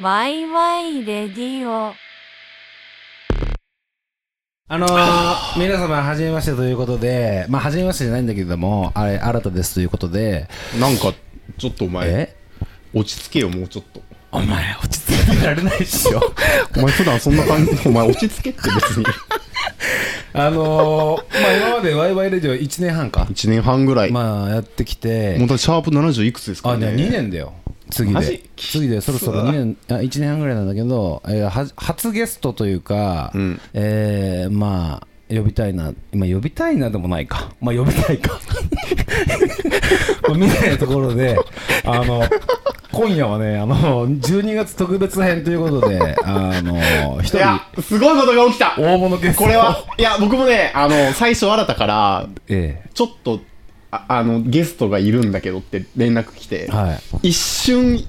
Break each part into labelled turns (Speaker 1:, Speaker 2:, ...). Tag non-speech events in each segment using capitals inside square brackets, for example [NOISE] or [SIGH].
Speaker 1: ワイワイレディオ。
Speaker 2: あのー、皆様、はじめましてということで、まあ、はじめましてじゃないんだけれども、あれ、新たですということで、
Speaker 3: なんかちょっとお前
Speaker 2: え？
Speaker 3: 落ち着けよもうちょっと。
Speaker 2: お前、落ち着けてられないっしょ。[LAUGHS]
Speaker 3: お前普段そんな感じお前落ち着けって別に。[LAUGHS]
Speaker 2: あのー、まあ、今までワイワイレディオ1年半か、
Speaker 3: 1年半ぐらい、
Speaker 2: まあ、やってきて。
Speaker 3: も、うだってシャープ70いくつですか
Speaker 2: あ、
Speaker 3: ね
Speaker 2: ね、2年だよ。次で。次でそろそろ2年、あ1年半ぐらいなんだけど、えーは初ゲストというか、
Speaker 3: うん
Speaker 2: えーまあ、呼びたいな、今呼びたいなでもないか。まあ呼びたいか。みたいなところで、あの、今夜はね、あの、12月特別編ということで、あの、一人、
Speaker 3: いやすごいことが起きた
Speaker 2: 大物ゲスト。
Speaker 3: これは、いや僕もねあの最初新たから
Speaker 2: え
Speaker 3: ちょっとああのゲストがいるんだけどって連絡来て、
Speaker 2: えはい。
Speaker 3: 一瞬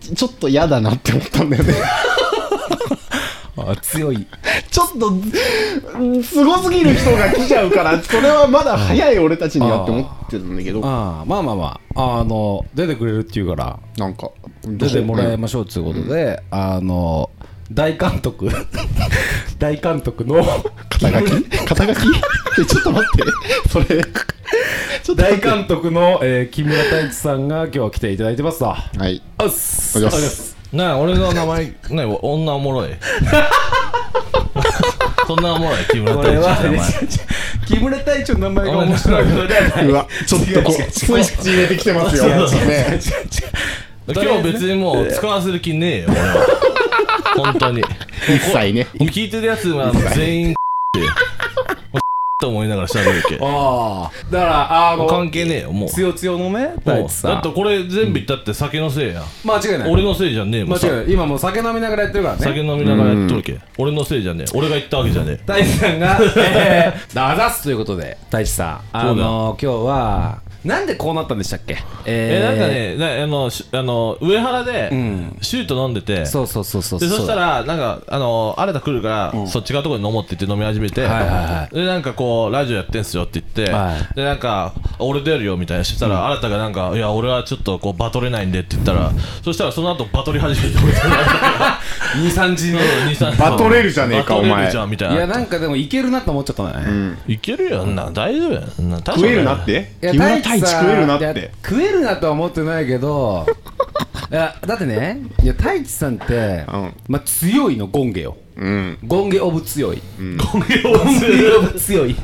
Speaker 3: ちょっと嫌だなって思ったんだよね。[LAUGHS]
Speaker 2: あ強い。
Speaker 3: ちょっとうんすごすぎる人が来ちゃうからそれはまだ早い俺たちにはって思ってたんだけど。
Speaker 2: ああまあまあまあ、あの、出てくれるっていうから、
Speaker 3: なんか
Speaker 2: 出てもらいましょうということで、あの、大監督、[LAUGHS] 大監督の、
Speaker 3: 肩書き？肩書き？えちょっと待って。それ。
Speaker 2: 大監督の、えー木村太一さんが今日は来ていただいてますわ。
Speaker 3: はい。
Speaker 2: あっす
Speaker 3: おはようございます。
Speaker 4: なあ俺の名前ね女おもろい。[LAUGHS] そんなおもろい木村太一の名前。
Speaker 2: 木村太一の名前が面白い。のではないう
Speaker 3: わちょっとこうスイッチ入れてきてますよ。ね
Speaker 4: 今日別にもう使わせる気ねえよ俺は本当に。
Speaker 3: 一切ね。
Speaker 4: 聞いてるやつは全員 [LAUGHS] ってと思いながら喋るけ
Speaker 2: ああ。だからあの
Speaker 4: 関係ねえよもう。
Speaker 2: つよつよのね
Speaker 4: だってこれ全部言ったって酒のせいや。
Speaker 2: 間違いない。
Speaker 4: 俺のせいじゃねえもん。さ
Speaker 2: 間違いない。今もう酒飲みながらやってるからね。
Speaker 4: 酒飲みながらやっとるけ俺のせいじゃねえ。俺が言ったわけじゃねえ。
Speaker 2: 太一さんが、えー、あざっすということで太一さん。あの今日はなんでこうなったんでしたっけ？
Speaker 4: え
Speaker 2: えー。
Speaker 4: なんかねなあのしあの上原で
Speaker 2: ん。
Speaker 4: シュート飲んでて。
Speaker 2: そうそうそうそう
Speaker 4: でそしたらなんかあの新た来るから、そっち側のところに飲もうって言って飲み始めて、
Speaker 2: はいはいは
Speaker 4: でなんかこうラジオやってんすよって言って、
Speaker 2: はい。
Speaker 4: でなんか俺出るよみたいなしたら、新たがなんかいや俺はちょっとこうバトれないんでって言ったら、そしたらその後バトり始めて
Speaker 2: 23時の
Speaker 4: 23
Speaker 3: バトれるじゃねえか
Speaker 4: バトれ
Speaker 3: お前
Speaker 4: るじゃんみたいな。
Speaker 2: いやなんかでもいけるなと思っちゃったね、
Speaker 4: いけるよな。大丈夫やん。な
Speaker 3: 食えるなって？
Speaker 2: いや
Speaker 3: 木村太一
Speaker 2: さん
Speaker 3: 食えるなって。
Speaker 2: 食えるなとは思ってないけど [LAUGHS] いやだってねいや太一さんって、
Speaker 3: うん。
Speaker 2: まあ、強いのゴンゲよ。
Speaker 3: うん。
Speaker 2: ゴンゲオブ強い、
Speaker 4: ゴミを
Speaker 2: ゴンゲオブ強い。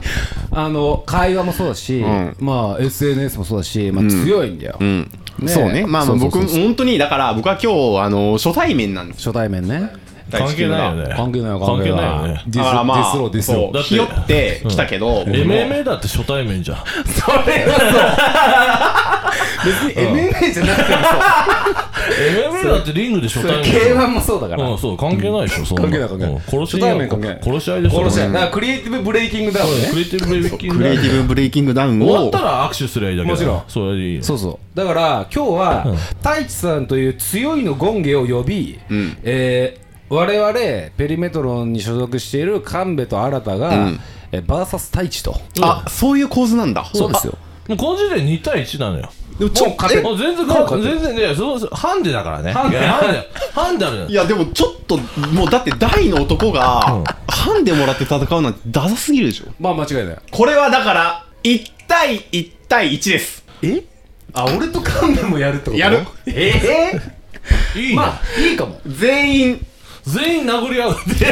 Speaker 2: あの会話もそうだし、
Speaker 3: ん。
Speaker 2: まあ SNS もそうだし、まあ、強いんだよ、
Speaker 3: うん。
Speaker 2: ね。
Speaker 3: そうね。まあまあ僕本当にだから僕は今日あの初対面なんです
Speaker 2: 初対面ね
Speaker 4: 関係ないよね。
Speaker 2: 関係ない
Speaker 4: 関係ない。よね。
Speaker 2: ディス
Speaker 3: だからまあ
Speaker 2: ディスローディスロー
Speaker 4: だって
Speaker 3: ひよって来たけど僕も。
Speaker 4: MMA だって初対面じゃん。
Speaker 2: それ。はそう別に MMA じゃなくても
Speaker 4: MMA だってリングで初
Speaker 2: そう。
Speaker 4: 対面
Speaker 2: K1 もそうだから、
Speaker 4: うん、そう、関係ないでしょ、そんな。
Speaker 2: 関係ない関係ない。
Speaker 4: うん。殺し合いでしょ。
Speaker 2: 殺し合い
Speaker 4: うん
Speaker 2: だからクリエイティブブレイキングダウンね。
Speaker 4: クリエイティブブレイキング
Speaker 3: クリエイティブブレイキングダウンを。
Speaker 4: 終わったら握手すりゃいいだけだ
Speaker 2: もちろん。
Speaker 4: それでいいよ。
Speaker 2: そうそう。だから今日は、太一さんという強いのゴンゲを呼び、
Speaker 3: ん。
Speaker 2: えー我々ペリメトロンに所属している神戸と新が、
Speaker 3: うん。
Speaker 2: えー、バーサス太一と。
Speaker 3: あそういう構図なんだ。
Speaker 2: そうですよ。
Speaker 4: もうこの時点で2対1なのよ。
Speaker 3: でもちょ
Speaker 2: もう勝て
Speaker 4: もう全然
Speaker 2: もう勝て
Speaker 4: 全然ね、そうそうハンデだからね。
Speaker 2: ハンデ。
Speaker 4: いやハンデ、ハンデあるのよ
Speaker 3: いやでもちょっともうだって大の男がハンデもらって戦うなんてダサすぎるでしょ。
Speaker 2: まあ間違いない。
Speaker 3: これはだから1対1対1です。
Speaker 2: え？あ俺と神戸もやるってこと？
Speaker 3: やる。
Speaker 2: え？え
Speaker 4: いいね
Speaker 2: まあいいかも。
Speaker 3: 全員
Speaker 4: 全員殴り合うって。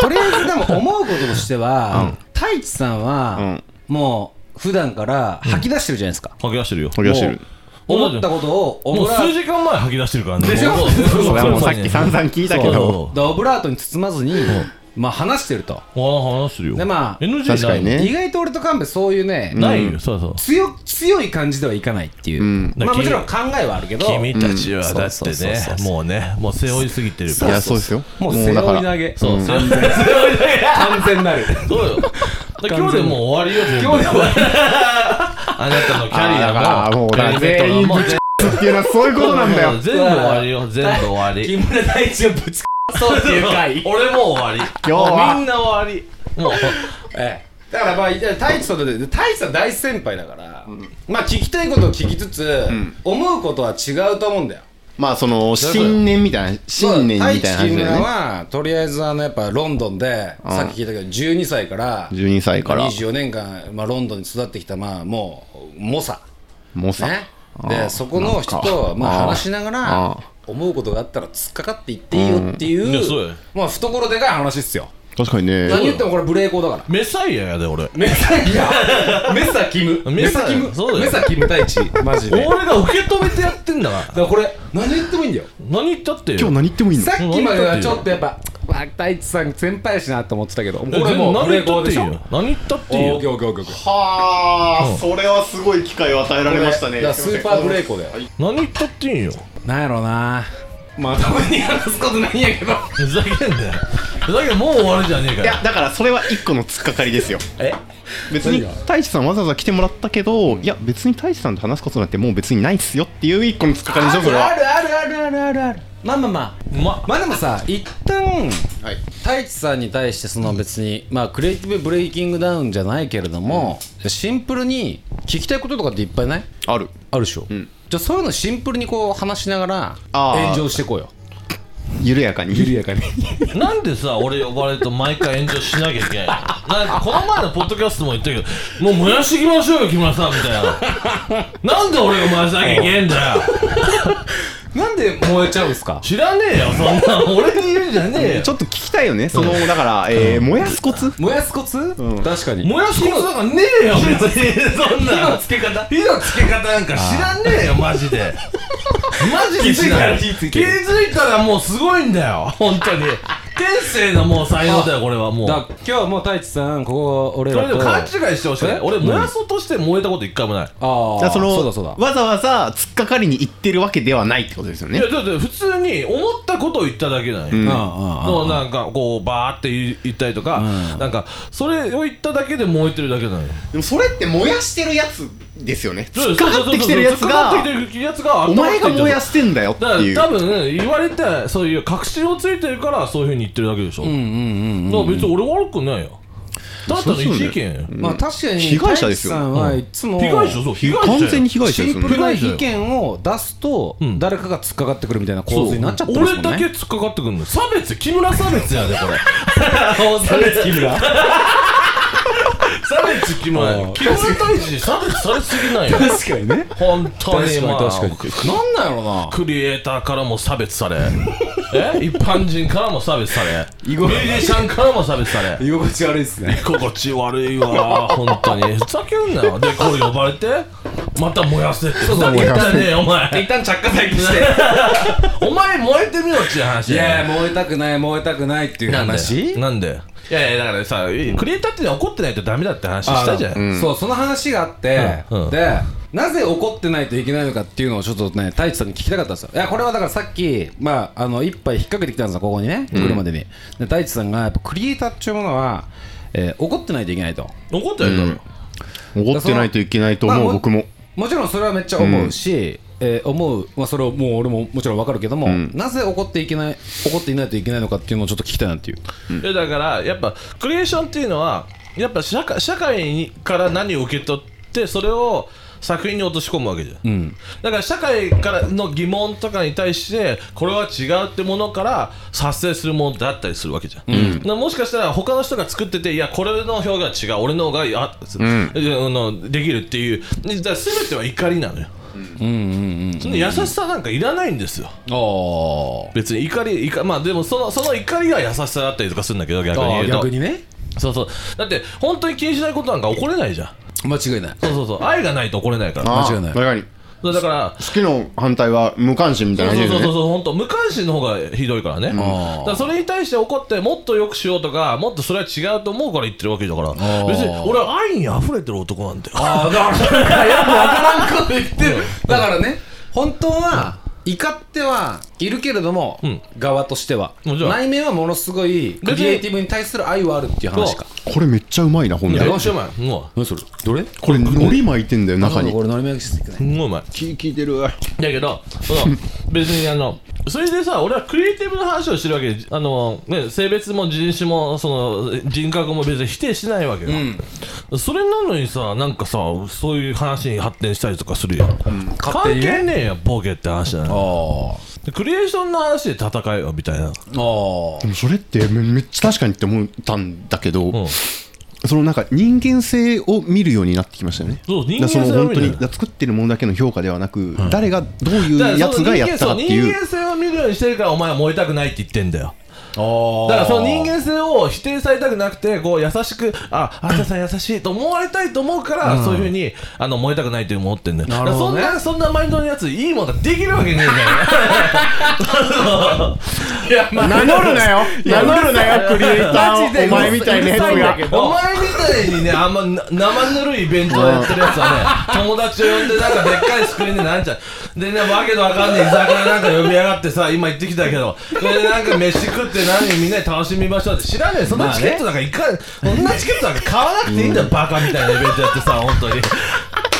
Speaker 2: とりあえずでも思うこととしては、太一さんは、もう普段から吐き出してるじゃないですか、
Speaker 4: 吐き出してるよ。
Speaker 3: 吐き出してる。
Speaker 2: 思ったことをオ
Speaker 4: もう数時間前吐き出してるからね。
Speaker 2: でしょ？そう
Speaker 3: それはもうさっ
Speaker 4: ね
Speaker 3: き散々聞いたけ
Speaker 4: そう。
Speaker 3: ど
Speaker 2: でオブラートに包まずに、まあ話してると。
Speaker 4: ああ、話してるよ。
Speaker 2: でまあ
Speaker 4: NG
Speaker 3: 確かにね。
Speaker 2: 意外と俺と神戸そういうね、
Speaker 4: ないよ、そうそう。
Speaker 2: 強強い感じではいかないっていう、
Speaker 3: ん。
Speaker 2: まあもちろん考えはあるけど。
Speaker 4: 君たちは
Speaker 2: うん
Speaker 4: だって
Speaker 2: そうそう
Speaker 4: ね
Speaker 2: そう、そう。
Speaker 4: もうね、もう背負いすぎてるか
Speaker 3: い
Speaker 4: ら。
Speaker 3: やそうですよ。
Speaker 2: もう背負い投げ。
Speaker 4: そう、背負い
Speaker 2: 完全なる。
Speaker 4: そうよ。だ今日でもう終わりよ、全部。
Speaker 2: 今日で終わり。
Speaker 4: あなたのキャリ
Speaker 3: あーだから
Speaker 4: アも、
Speaker 3: もうだから
Speaker 4: プライベート
Speaker 3: 全員
Speaker 4: も
Speaker 3: ぶちっていうのはそういうことなんだよ。
Speaker 4: 全部終わりよ、全部終わり。
Speaker 2: 木村太一をぶちそうっていう回。[LAUGHS]
Speaker 4: 俺も終わり。
Speaker 3: 今日は。
Speaker 4: みんな終わり。もう、
Speaker 2: ええ。だからまあいや太一さんだって太一さん大先輩だから、まあ聞きたいことを聞きつつ、思うことは違うと思うんだよ。
Speaker 3: まあその新年みたいな新年みたいな話だよね。
Speaker 2: はとりあえずあのやっぱロンドンでさっき聞いたけど12歳から
Speaker 3: 12歳から。
Speaker 2: 24年間、まあ、ロンドンに育ってきたまあもう猛者。
Speaker 3: もうさ、
Speaker 2: ね。でそこの人とまあ話しなが
Speaker 3: あ
Speaker 2: ら
Speaker 3: ー
Speaker 2: 思うことがあったら突っかかっていっていいよっていう、
Speaker 4: うん。いやそうよ
Speaker 2: まあ懐でかい話っすよ。
Speaker 3: 確かにね。
Speaker 2: 何言ってもこれ無礼講だから。
Speaker 4: メサイアやで俺。
Speaker 2: メサイア [LAUGHS] メサキム。
Speaker 4: メサ
Speaker 2: キム。
Speaker 4: そうだよ。
Speaker 2: メサキム太一。マジで。だか
Speaker 4: 俺が受け止めてやってんだから。
Speaker 2: らこれ何言ってもいいんだよ。
Speaker 4: 何言ったって。よ
Speaker 3: 今日何言ってもいいの？
Speaker 2: さっきまではちょっとやっぱわ太一さん先輩やしなって思ってたけど。これもう無
Speaker 4: 何言ったっていいよ。何言ったっていいよ。
Speaker 3: はあ、それはすごい機会を与えられましたね
Speaker 2: スーパーブレイコだよ。
Speaker 4: 何言ったっていいよ。
Speaker 2: なんやろうな。まともに話すことないんやけど。
Speaker 4: ふざけんなよ。ふざけんなもう終わるじゃねえかよ
Speaker 3: いやだからそれは一個の突っかかりですよ。
Speaker 2: え？
Speaker 3: 別に太一さんわざわざ来てもらったけどいや別に太一さんと話すことなんてもう別にないっすよっていう一個の突っかかりでしょそれは。
Speaker 2: あるあるあるあるあるあるまあまあまあ。
Speaker 4: ま
Speaker 2: まあでもさ一旦
Speaker 3: はい。
Speaker 2: 太一さんに対してその別にまあクリエイティブブレイキングダウンじゃないけれども、シンプルに聞きたいこととかっていっぱいない？
Speaker 3: ある。
Speaker 2: あるでしょ、
Speaker 3: ん。
Speaker 2: じゃあそういうのシンプルにこう話しながら
Speaker 3: あー。
Speaker 2: 炎上していこう。よ
Speaker 3: 緩やかに。
Speaker 2: 緩やかに。[LAUGHS]
Speaker 4: なんでさ俺呼ばれると毎回炎上しなきゃいけないの？なんかこの前のポッドキャストも言ったけどもう燃やしていきましょうよ木村さんみたいな [LAUGHS] なんで俺が燃やさなきゃいけないんだよ
Speaker 2: なんで燃えちゃうんですか？
Speaker 4: 知らねえよそんな。[LAUGHS] 俺に言うんじゃねえよ。
Speaker 3: ちょっと聞きたいよね。そのだから、えー燃やすコツ？
Speaker 2: 燃やすコツ、
Speaker 3: ん。
Speaker 2: 確かに。
Speaker 4: 燃やすことなんかねえよ別にそんな火のつけ方？火のつけ方なんか知らねえよマジで。[LAUGHS] マジで知らない
Speaker 2: 気づいたら
Speaker 4: もうすごいんだよ本当に天性のもう才能だよこれはもう。
Speaker 2: だ今日はもう太一さんここ俺
Speaker 4: それ
Speaker 2: らと
Speaker 4: でも勘違いしてほしくない。
Speaker 2: え？
Speaker 4: 俺燃やそうとして燃えたこと一回もない。
Speaker 2: ああ
Speaker 3: その
Speaker 2: そうだそうだ。
Speaker 3: わざわざ突っかかりに行ってるわけではないってことですよね。
Speaker 4: いやだって普通に思ったことを言っただけだよ、
Speaker 3: ん。
Speaker 2: うんうん
Speaker 4: のなんかこうバーって言ったりとか、なんかそれを言っただけで燃えてるだけなのよ。
Speaker 3: でもそれって燃やしてるやつですよね。っかかってきてるやつ
Speaker 4: 突っかか
Speaker 3: が
Speaker 4: ってきてるやつが
Speaker 3: お前が燃や
Speaker 4: す
Speaker 3: してんだよっていう。
Speaker 4: 多分言われてそういう確信をついてるからそういうふうに言ってるだけでしょ、
Speaker 2: うんうんうん
Speaker 4: だから別に俺悪くないよ。だったら一意見。よ
Speaker 2: まあ確かに
Speaker 3: 被害者ですよ。
Speaker 2: はいつも
Speaker 4: 被害者そう被害者よ
Speaker 3: 完全に被害者ですよね。
Speaker 2: シンプルな意見を出すと
Speaker 4: うん。
Speaker 2: 誰かが突っかかってくるみたいな構図になっちゃってますもんね。
Speaker 4: 俺だけ突っかかってくるの。差別木村差別やでこれ。[LAUGHS] 差別木村 [LAUGHS] 差別木村
Speaker 2: あー
Speaker 4: 木村大使に差別されすぎないよ
Speaker 2: 確かにね。
Speaker 4: 本当にまあ。
Speaker 2: 確かに。なんなんやろな。
Speaker 4: クリエイターからも差別され。え？一般人からも差別され。ミュージシャンからも差別され。
Speaker 2: 居心地悪いっすね。
Speaker 4: 心地悪いわ。本当に。ふざけんなよ。でこれ呼ばれて？また燃やせって。ふざけんなねえお前。
Speaker 2: 一旦着火剤にして。[LAUGHS]
Speaker 4: お前燃えてみろっていう話
Speaker 2: いや燃えたくない燃えたくないっていう
Speaker 4: なんで？
Speaker 2: 話
Speaker 4: なんで？いやいやだからさクリエイターって怒ってないとダメだって話したじゃん。
Speaker 3: うん。
Speaker 2: そうその話があって、
Speaker 4: うん。うん。
Speaker 2: でなぜ怒ってないといけないのかっていうのをちょっとね太一さんに聞きたかったんですよ。いやこれはだからさっきまああの一杯引っ掛けてきたんですよここにね来るまでに、で太一さんがやっぱクリエイターっていうものは、えー怒ってないといけないと。
Speaker 4: 怒ってないだろ。
Speaker 3: 怒ってないといけないと思
Speaker 2: まあも
Speaker 3: う僕も。
Speaker 2: もちろんそれはめっちゃ思うし、えー思う、まあ、それをもう俺ももちろん分かるけども、
Speaker 3: ん。
Speaker 2: なぜ怒っていけない怒っていないといけないのかっていうのをちょっと聞きたいなっていう、
Speaker 4: いやだからやっぱクリエーションっていうのはやっぱ社会社会にから何を受け取ってそれを作品に落とし込むわけじゃん、
Speaker 2: うん。
Speaker 4: だから社会からの疑問とかに対してこれは違うってものから発生するものだったりするわけじゃん、なもしかしたら他の人が作ってていやこれの表現は違う俺の方があ、
Speaker 3: ん
Speaker 4: あのできるっていうだから全ては怒りなのよ、
Speaker 2: うんうんうん
Speaker 4: その優しさなんかいらないんですよ。
Speaker 2: あ
Speaker 4: 別に怒り怒まあでもそのその怒りが優しさだったりとかするんだけど逆に
Speaker 2: あ
Speaker 4: 言うと。
Speaker 2: 逆にね。
Speaker 4: そうそう。だって本当に気にしないことなんか起これないじゃん。
Speaker 2: 間違いない。
Speaker 4: そうそうそう。愛がないと起これないから。
Speaker 3: あ
Speaker 2: 間違いない
Speaker 4: そうだから
Speaker 3: 好きの反対は無関心みたい
Speaker 4: そうそうそうそう本当無関心の方がひどいからね、だからそれに対して怒ってもっと良くしようとかもっとそれは違うと思うから言ってるわけだから。
Speaker 2: ー。
Speaker 4: 別に俺は愛に溢れてる男なんだよ
Speaker 2: ああだからよくわからんこと言ってるだからね本当は怒ってはいるけれども、
Speaker 4: うん。
Speaker 2: 側としては。
Speaker 4: もちろん
Speaker 2: 内面はものすごいクリエイティブに対する愛はあるっていう話か。
Speaker 3: これめっちゃうまいなほんで
Speaker 4: めっちゃうまいも
Speaker 2: 何それ？どれ？
Speaker 3: これ海苔巻いてんだよ中に。
Speaker 2: これのり巻きしてく
Speaker 4: うすんごいうまい
Speaker 3: 聞聞いてる
Speaker 4: だけどその [LAUGHS] 別にあのそれでさ俺はクリエイティブな話をしてるわけ。であの、ね、性別も人種もその人格も別に否定しないわけよ、それなのにさなんかさそういう話に発展したりとかするやん、
Speaker 2: 勝手にね。
Speaker 4: 関係ねえよボケって話だよ
Speaker 2: あ
Speaker 4: でクリエーションの話で戦えよみたいな。
Speaker 2: ああ。あ
Speaker 3: でもそれってめめっちゃ確かにって思ったんだけど、
Speaker 4: ん。
Speaker 3: そのなんか人間性を見るようになってきましたよね。
Speaker 4: そう人間
Speaker 3: だからその本当
Speaker 4: 性を見る
Speaker 3: にだから作ってるものだけの評価ではなく、誰がどういうやつがやったかっていう。
Speaker 4: 人間性を見るようにしてるからお前は燃えたくないって言ってんだよだからその人間性を否定されたくなくてこう優しくああんたさん優しいと思われたいと思うから、そういうふうにあの燃えたくないって思ってんだよ。
Speaker 2: なるほどね。
Speaker 4: だからそんなそんなマインドのやついいもんができるわけねえんだよ [LAUGHS]
Speaker 2: いやまあ
Speaker 3: 名乗るなよ。名乗るなよクリエイター。をお前みたいなやつが。
Speaker 2: ど
Speaker 4: お前みたいにね、あんまな生ぬるいイベントをやってるやつはね、[LAUGHS] 友達を呼んで、なんかでっかいスクリーンでなんちゃう。でね、わけのわかんない居酒屋なんか呼びやがってさ、今行ってきたけど、それでなんか飯食って何みんなで楽しみましょうって知らねえ。そんなチケットなんかいか、そんなチケットなんか買わなくていいんだよ、バカみたいなイベントやってさ、本当に。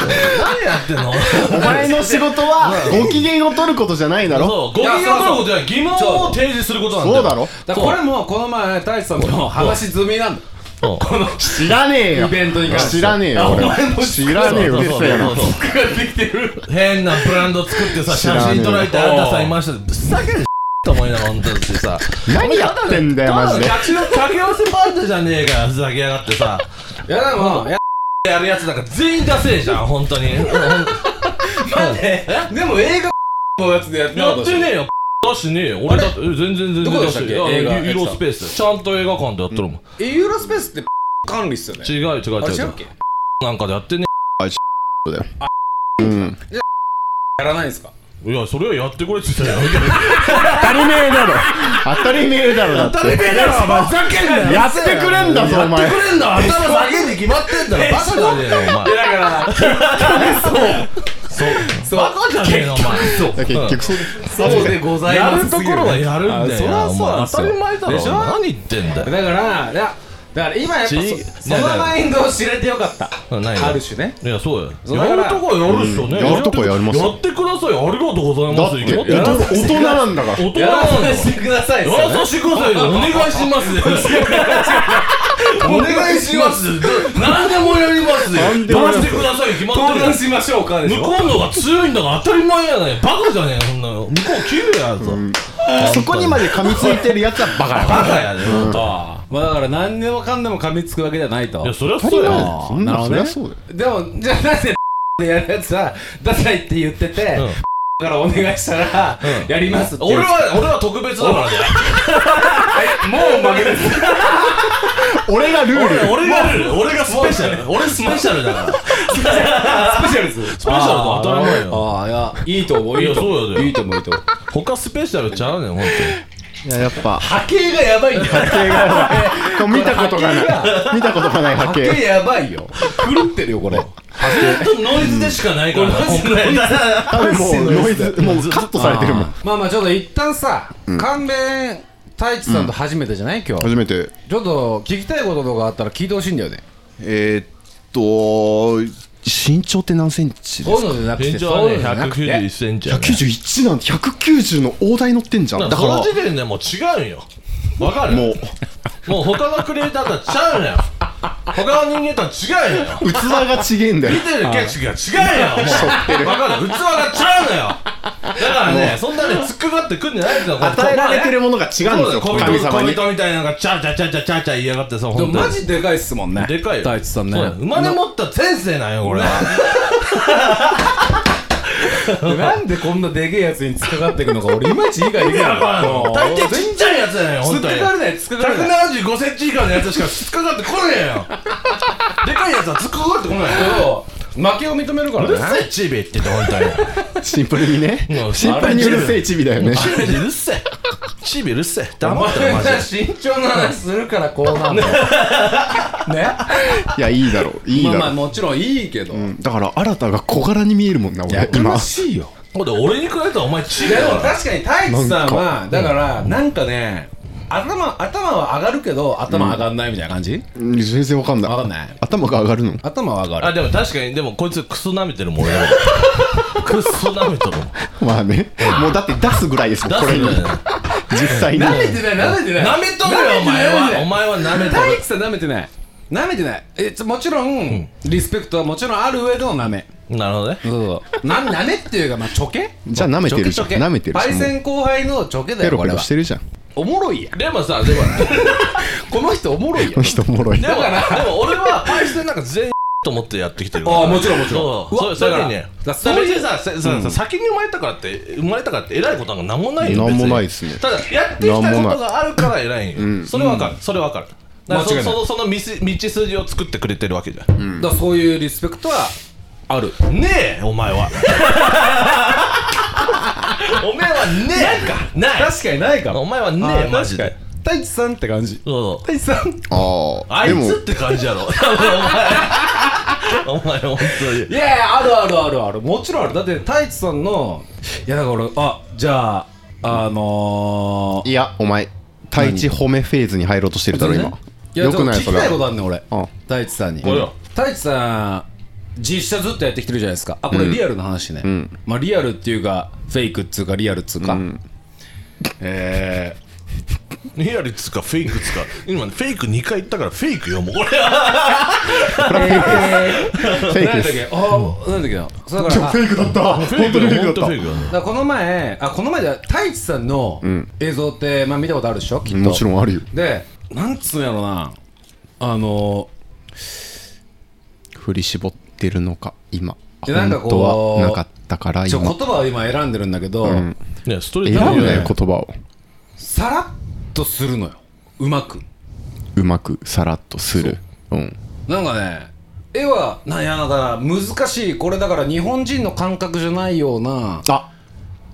Speaker 4: 何やってんの？
Speaker 3: お前の仕事は [LAUGHS] ご機嫌を取ることじゃないだろ。
Speaker 4: そう、ご機嫌を取ることじゃない疑問を提示することなんだよ。
Speaker 3: そうだろ。
Speaker 2: だこれもこの前太一さんと話済みなんだこの
Speaker 3: 知らねえよ。
Speaker 2: イベントに関して
Speaker 3: 知らねえよ。知らねえよ。うるせえな。
Speaker 4: 変なブランド作ってさ写
Speaker 3: 知らねえ
Speaker 4: 真撮られてあんたさんいましたってぶっさけると思いながら本当にさ。
Speaker 3: 何やってんだよマジで。
Speaker 4: ただの掛け合わせバンドじゃねえかよふざけやがってさ。
Speaker 2: いやでもいや
Speaker 4: やるやつなんか全員ダセえじゃん本当に。う [LAUGHS] ん
Speaker 2: 待ってでも映画のやつでやってなか
Speaker 4: や
Speaker 2: っ
Speaker 4: てねえよ。出してねえよ。俺だってえ全然全然
Speaker 2: どこでしたっけ？
Speaker 4: 出して
Speaker 2: 映画
Speaker 4: ユーロスペース。ちゃんと映画館でやってるもん。
Speaker 2: えユーロスペースって [LAUGHS] 管理っすよね
Speaker 4: 違う違う違う違う。
Speaker 2: あれ違うっけ？
Speaker 4: なんかでやってね
Speaker 3: だよ。うん。
Speaker 2: やらないんすか？
Speaker 4: いやそれはやってくれって言ったよ。
Speaker 3: 当たり前だろ。当たり前だろ。だって。
Speaker 4: 前だろお前ふざけんなよ。
Speaker 3: やってくれんだぞお前
Speaker 4: やってくれんだ頭下げに決まってんだろバカじゃねえよお前。
Speaker 2: だから
Speaker 4: そう。
Speaker 2: そう。
Speaker 4: バカじゃねえのお前。そう。
Speaker 3: 結局そう
Speaker 2: そうでござい
Speaker 4: や
Speaker 2: ます
Speaker 4: るところはやるんだよ
Speaker 2: あそりゃそう
Speaker 4: 当たり前だろ
Speaker 2: でしょ？
Speaker 4: 何言ってんだよ。
Speaker 2: だからいやだから今やっぱ
Speaker 4: ち
Speaker 2: そそのマインドを知れてよかった。ある種ね。
Speaker 4: いやそうよ。
Speaker 2: そうだから
Speaker 4: やるとこはやるっしょね。
Speaker 3: うん。やるとこはやりますよ。
Speaker 4: やってください。ありがとうございます。
Speaker 3: だって
Speaker 4: やら
Speaker 3: 大人なんだから。
Speaker 4: 大人
Speaker 2: やら
Speaker 4: なんだ。
Speaker 2: させてくださいっすよね。
Speaker 4: 優しくださいよ。お願いしますお願いします。ど何でもやりますよ。
Speaker 3: 何でも
Speaker 4: してください。決まってる。
Speaker 2: しましょうか
Speaker 4: 向こうの方が強いんだから当たり前やない。バカじゃねえ。よそんなの。向こう切るやつ
Speaker 3: そこにまで噛みついてるやつはバカや
Speaker 4: バカやで本当
Speaker 2: ああまあだから何でもかんでも噛みつくわけじゃないと。
Speaker 4: いやそりゃそうや。
Speaker 2: あ
Speaker 3: そんな
Speaker 2: なるほどね。
Speaker 3: そりゃそうだよ。
Speaker 2: でもじゃあなぜで [LAUGHS] やるやつはダサいって言ってて、からお願いしたら、
Speaker 4: うん。
Speaker 2: やりますって
Speaker 4: 俺は俺は特別だからね。
Speaker 2: もう負けです。[LAUGHS]
Speaker 3: 俺がルール。
Speaker 4: 俺俺がルール。俺がスペシャル。俺スペシャルだから。ス
Speaker 2: スペシャルズ
Speaker 4: ペシャルだ。当たり前よ。
Speaker 2: ああいやいいと思う。
Speaker 4: いや
Speaker 2: いいと思
Speaker 4: そう
Speaker 2: いいと思ういいと思う。
Speaker 4: 他スペシャルちゃうねん本
Speaker 3: いややっぱ。
Speaker 2: 波形がやばいんだよ。
Speaker 3: 波形がやばい。[LAUGHS] 見たことがない。見たことがない波
Speaker 2: 波形
Speaker 3: 形
Speaker 2: やばいよ。狂ってるよこれ。
Speaker 4: 当ずっとノイズでしかないから。な今回
Speaker 3: 多分もうノイズもうカットされてるもん。
Speaker 2: まあまあちょっと一旦さ関連太一さんと初めてじゃない？今日。
Speaker 3: 初めて。
Speaker 2: ちょっと聞きたいこととかあったら聞いてほしいんだよね。
Speaker 3: えーっと身長って何センチですか？
Speaker 2: そういうのじゃなくて
Speaker 4: 現状はね
Speaker 2: そういうのじゃなくて。
Speaker 4: 191センチやね。
Speaker 3: 191なんて190の大台乗ってんじゃん。だ。から
Speaker 4: その時点でもう違うんよ。わかる？
Speaker 3: もう。
Speaker 4: もう他のクリエイターとはちゃうのよ他の人間とは違うのよ。
Speaker 3: 器がちげえんだよ。
Speaker 4: 見てる景色が違うよもうわかる？器がちゃうのよ。だからねそんなね突っかかってくんじゃないんだよ
Speaker 3: 与えられてるものが違うんですよ
Speaker 4: 小人みたいなのがチャーチャーチャーチャーチャーチャー言いやがってさ
Speaker 2: でもマジでかいっすもんね
Speaker 4: でかいよ
Speaker 2: 太一さんね
Speaker 4: 生まれ持った天性なんよこれは
Speaker 2: なんでこんなでけえやつに突っかかっていくのか俺いまいち理解できないの。
Speaker 4: 大抵ちっちゃいやつだよ
Speaker 2: 突っかかれない突っかかれない。
Speaker 4: 175センチ以下のやつしか突っかかってこねえよ。[LAUGHS] でかいやつは突っかかってこない。よ
Speaker 2: 負けを認めるか
Speaker 4: うる
Speaker 2: らね
Speaker 4: せえチビって言って本当に。[LAUGHS]
Speaker 3: シンプルにね。
Speaker 4: うん
Speaker 3: シンプルにうるせえチビだよね。
Speaker 4: チビうるせえ。チビうるせえ。
Speaker 2: お
Speaker 4: 黙ってよマ
Speaker 2: 前
Speaker 4: ジで。
Speaker 2: が身長の話するからこうなんだよ。[LAUGHS] ね？
Speaker 3: いやいいだろう。いい
Speaker 2: まあまあ
Speaker 3: だろう
Speaker 2: もちろんいいけど。
Speaker 3: うん。だから新たが小柄に見えるもんな
Speaker 2: やか
Speaker 3: 俺今。
Speaker 2: ましいよ。
Speaker 4: ほんで俺に比べたらお前チビ
Speaker 2: でも
Speaker 4: だよ
Speaker 2: 確かに太一さんはだからなんかね頭頭は上がるけど頭上がんないみたいな感じ、
Speaker 3: うん。全然わかんない。
Speaker 2: わかんない？
Speaker 3: 頭が上がるの。
Speaker 2: 頭は上がる。
Speaker 4: あでも確かにでもこいつクソ舐めてるもん俺だもんクソ舐めとるもん。
Speaker 3: まあね。もうだって出すぐらいですもんこれに実際に。
Speaker 2: 舐めてない舐めてない。
Speaker 4: 舐めとるよお前は。お前は舐めとる
Speaker 2: 大地さん舐めてない。舐めてない。えつもちろん、リスペクトはもちろんある上での舐め。
Speaker 4: なるほどね。
Speaker 2: そうそう。な舐めっていうかまあちょけ？
Speaker 3: じゃあ舐めてるじゃん。
Speaker 2: ちょけちょけ。
Speaker 3: 舐めてるじゃん。
Speaker 2: パイセン後輩のちょけだ
Speaker 3: ペロペ
Speaker 2: よこれ
Speaker 3: してるじゃん
Speaker 2: おもろいやん。
Speaker 4: でもさでも。[LAUGHS]
Speaker 2: この人おもろいよ
Speaker 3: この人おもろい。
Speaker 4: でもでも俺はパイセンなんか全員と思ってやってきてる。から
Speaker 2: ああもちろんもちろん。
Speaker 4: そうそうそれでね。
Speaker 2: だから
Speaker 4: それでささささ先に生まれたからって生まれたからって偉いことなんか何もないよ
Speaker 3: なん。もないっすね。
Speaker 4: ただやってきたことがあるから偉いんよ。
Speaker 3: ん。
Speaker 4: それわかる。それわかる。だからそ
Speaker 2: 間違いない。
Speaker 4: そのその道道筋を作ってくれてるわけじゃん。
Speaker 2: だからそういうリスペクトはある。
Speaker 4: ねえお前は。[LAUGHS] お前はねえ。か。ない。
Speaker 2: 確かにないか。も
Speaker 4: お前はねえマジで。
Speaker 2: 確かに。太一さんって感じ。
Speaker 4: そうそう。
Speaker 2: 太一さん。
Speaker 3: ああ
Speaker 4: あいつって感じやろ。お前。[LAUGHS] お前本当に。
Speaker 2: いやいやあるあるあるある。もちろんある。だって太一さんのいやだから俺あじゃああのー
Speaker 3: いやお前太一褒めフェーズに入ろうとしてるだろ今。よくないそれ
Speaker 2: 聞きたいこと
Speaker 3: は
Speaker 2: あんねん俺。
Speaker 3: あ
Speaker 2: 太一さんに。太一さん実写ずっとやってきてるじゃないですか。あこれリアルな話ね、
Speaker 3: ん。
Speaker 2: まあリアルっていうかフェイクっつうかリアルっつうか、
Speaker 3: ん。
Speaker 2: え
Speaker 4: リアルっつうかフェイクっつうか。今フェイク2回言ったからフェイクよもう。[LAUGHS] これ
Speaker 3: フェイク
Speaker 2: 何だっけ？あなんだっけな？そうだからあ
Speaker 3: イクだった。本
Speaker 4: フェイクよ。本当フェイクよ
Speaker 2: だからこの前あこの前で太一さんの映像って、まあ、見たことあるでしょ？きっと。
Speaker 3: もちろんあるよ。
Speaker 2: でなんつうんやろな。あの
Speaker 3: 振り絞ってるのか今。
Speaker 2: でなんかこう
Speaker 3: 本当はなかったから
Speaker 2: ちょ言
Speaker 3: 今
Speaker 2: 葉を今選んでるんだけど、
Speaker 3: うん。
Speaker 4: ねストレート
Speaker 3: 選ぶね
Speaker 2: ね
Speaker 3: 言葉を。
Speaker 2: さらっとするのよ。うまく。
Speaker 3: うまくさらっとする。う。ん。
Speaker 2: なんかね絵はなんやだから難しい。これだから日本人の感覚じゃないような
Speaker 3: あ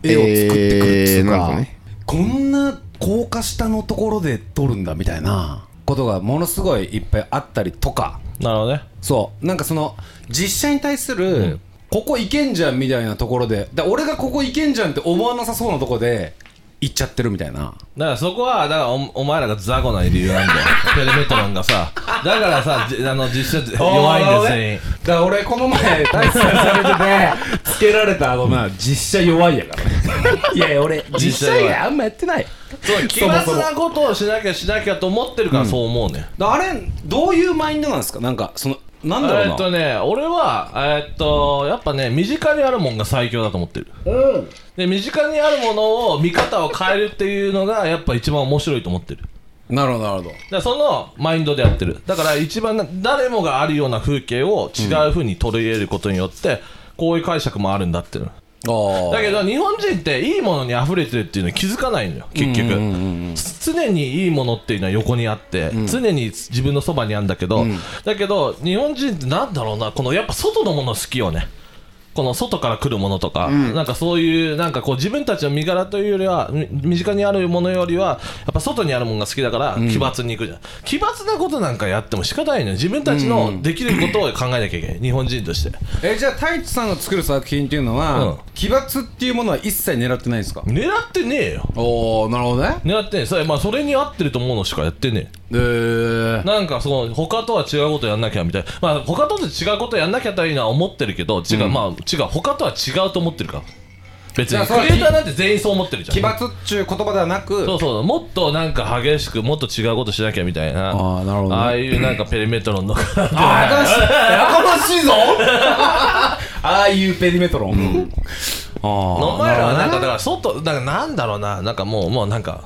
Speaker 2: 絵を作ってくるっていう
Speaker 3: えーな
Speaker 2: か、
Speaker 3: んかね。
Speaker 2: こんな高架下のところで撮るんだみたいなことがものすごいいっぱいあったりとか
Speaker 4: なるほどね。
Speaker 2: そう。なんかその実写に対する、ここ行けんじゃんみたいなところでだ俺がここ行けんじゃんって思わなさそうなとこで行っちゃってるみたいな。
Speaker 4: だからそこはだからおお前らが雑魚な理由なんだよ。[LAUGHS] ペルメトロンがさ。だからさじあの実写弱いんです全員
Speaker 2: だから俺この前大切されててつけられたあのな実写弱いやからね。[LAUGHS] いやいや俺実写以外あんまやってない
Speaker 4: そう奇抜なことをしなきゃしなきゃと思ってるからそう思うね、
Speaker 2: だあれどういうマインドなんですか？なんかそのなんだろうな。
Speaker 4: えーっとね俺はえーっとやっぱね身近にあるもんが最強だと思ってる。で身近にあるものを見方を変えるっていうのがやっぱ一番面白いと思ってる。
Speaker 2: なるほどなるほど。
Speaker 4: そのマインドでやってる。だから一番な誰もがあるような風景を違う風に取り入れることによって、こういう解釈もあるんだっていうのだけど日本人っていいものに溢れてるっていうのに気づかないのよ結局、つ常にいいものっていうのは横にあって、常に自分のそばにあるんだけど、だけど日本人ってなんだろうなこのやっぱ外のもの好きよねこの外から来るものとか、なんかそういうなんかこう自分たちの身柄というよりはみ身近にあるものよりはやっぱ外にあるものが好きだから奇抜に行くじゃん、奇抜なことなんかやっても仕方ないのよ。自分たちのできることを考えなきゃいけない。日本人として。
Speaker 2: えじゃあ太一さんが作る作品っていうのは、
Speaker 4: うん。
Speaker 2: 奇抜っていうものは一切狙ってないんですか？
Speaker 4: 狙ってねえよ。
Speaker 2: おおなるほどね。
Speaker 4: 狙ってねえ。それ,、まあ、それに合ってると思うのしかやってねえ
Speaker 2: えー、
Speaker 4: なんかその他とは違うことやんなきゃみたいな。まあ他と違うことやんなきゃというのは思ってるけど違う、まあ違う他とは違うと思ってるから。別にクリエイターなんて全員そう思ってるじゃん。
Speaker 2: 奇抜っちゅう言葉ではなく。
Speaker 4: そうそうもっとなんか激しくもっと違うことしなきゃみたいな。
Speaker 2: あーなるほどね。
Speaker 4: ああいうなんかペリメトロンの。
Speaker 2: あやかましいぞ。[LAUGHS] ああいうペリメトロン、ああ
Speaker 4: お前らはなんかだから外なんかなんだろうな。なんかもうもうなんか